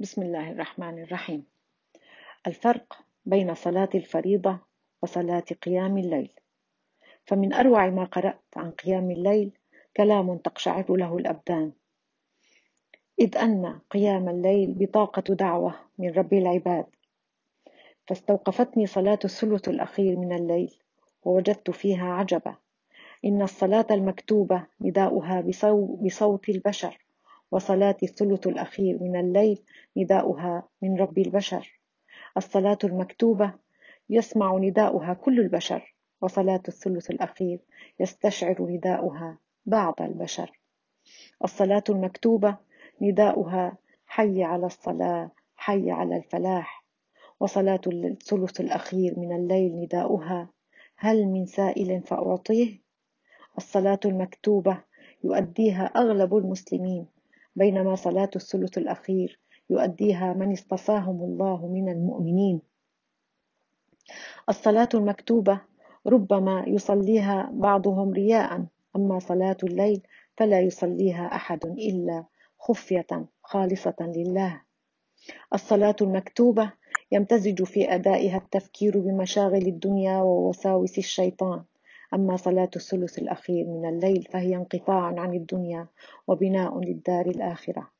بسم الله الرحمن الرحيم. الفرق بين صلاة الفريضة وصلاة قيام الليل. فمن أروع ما قرأت عن قيام الليل كلام تقشعر له الأبدان. إذ أن قيام الليل بطاقة دعوة من رب العباد. فاستوقفتني صلاة الثلث الأخير من الليل ووجدت فيها عجبا إن الصلاة المكتوبة نداؤها بصوت البشر. وصلاة الثلث الأخير من الليل نداؤها من رب البشر. الصلاة المكتوبة يسمع نداؤها كل البشر وصلاة الثلث الأخير يستشعر نداؤها بعض البشر. الصلاة المكتوبة نداؤها حي على الصلاة حي على الفلاح. وصلاة الثلث الأخير من الليل نداؤها هل من سائل فأعطيه؟ الصلاة المكتوبة يؤديها أغلب المسلمين بينما صلاة الثلث الأخير يؤديها من اصطفاهم الله من المؤمنين. الصلاة المكتوبة ربما يصليها بعضهم رياء أما صلاة الليل فلا يصليها أحد إلا خفية خالصة لله. الصلاة المكتوبة يمتزج في أدائها التفكير بمشاغل الدنيا ووساوس الشيطان. أما صلاة الثلث الأخير من الليل فهي انقطاع عن الدنيا وبناء للدار الآخرة.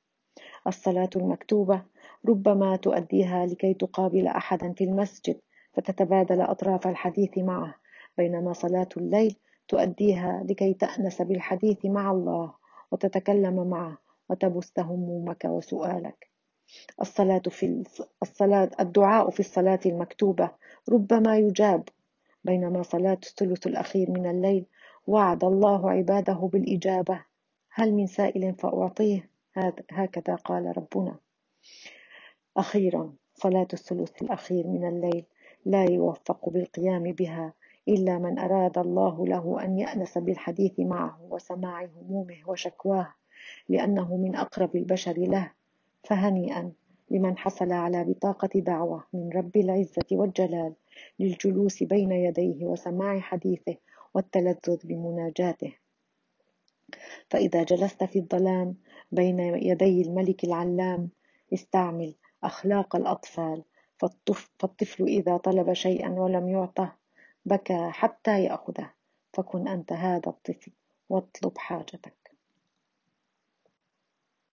الصلاة المكتوبة ربما تؤديها لكي تقابل أحدا في المسجد فتتبادل أطراف الحديث معه بينما صلاة الليل تؤديها لكي تأنس بالحديث مع الله وتتكلم معه وتبث همومك وسؤالك. الصلاة في الصلاة الدعاء في الصلاة المكتوبة ربما يجاب بينما صلاة الثلث الأخير من الليل وعد الله عباده بالإجابة. هل من سائل فأعطيه؟ هكذا قال ربنا. أخيرا صلاة الثلث الأخير من الليل لا يوفق بالقيام بها إلا من أراد الله له أن يأنس بالحديث معه وسماع همومه وشكواه لأنه من أقرب البشر له. فهنيئا لمن حصل على بطاقة دعوة من رب العزة والجلال للجلوس بين يديه وسماع حديثه والتلذذ بمناجاته. فإذا جلست في الظلام بين يدي الملك العلام استعمل أخلاق الأطفال. فالطفل إذا طلب شيئا ولم يعطه بكى حتى يأخذه. فكن أنت هذا الطفل واطلب حاجتك.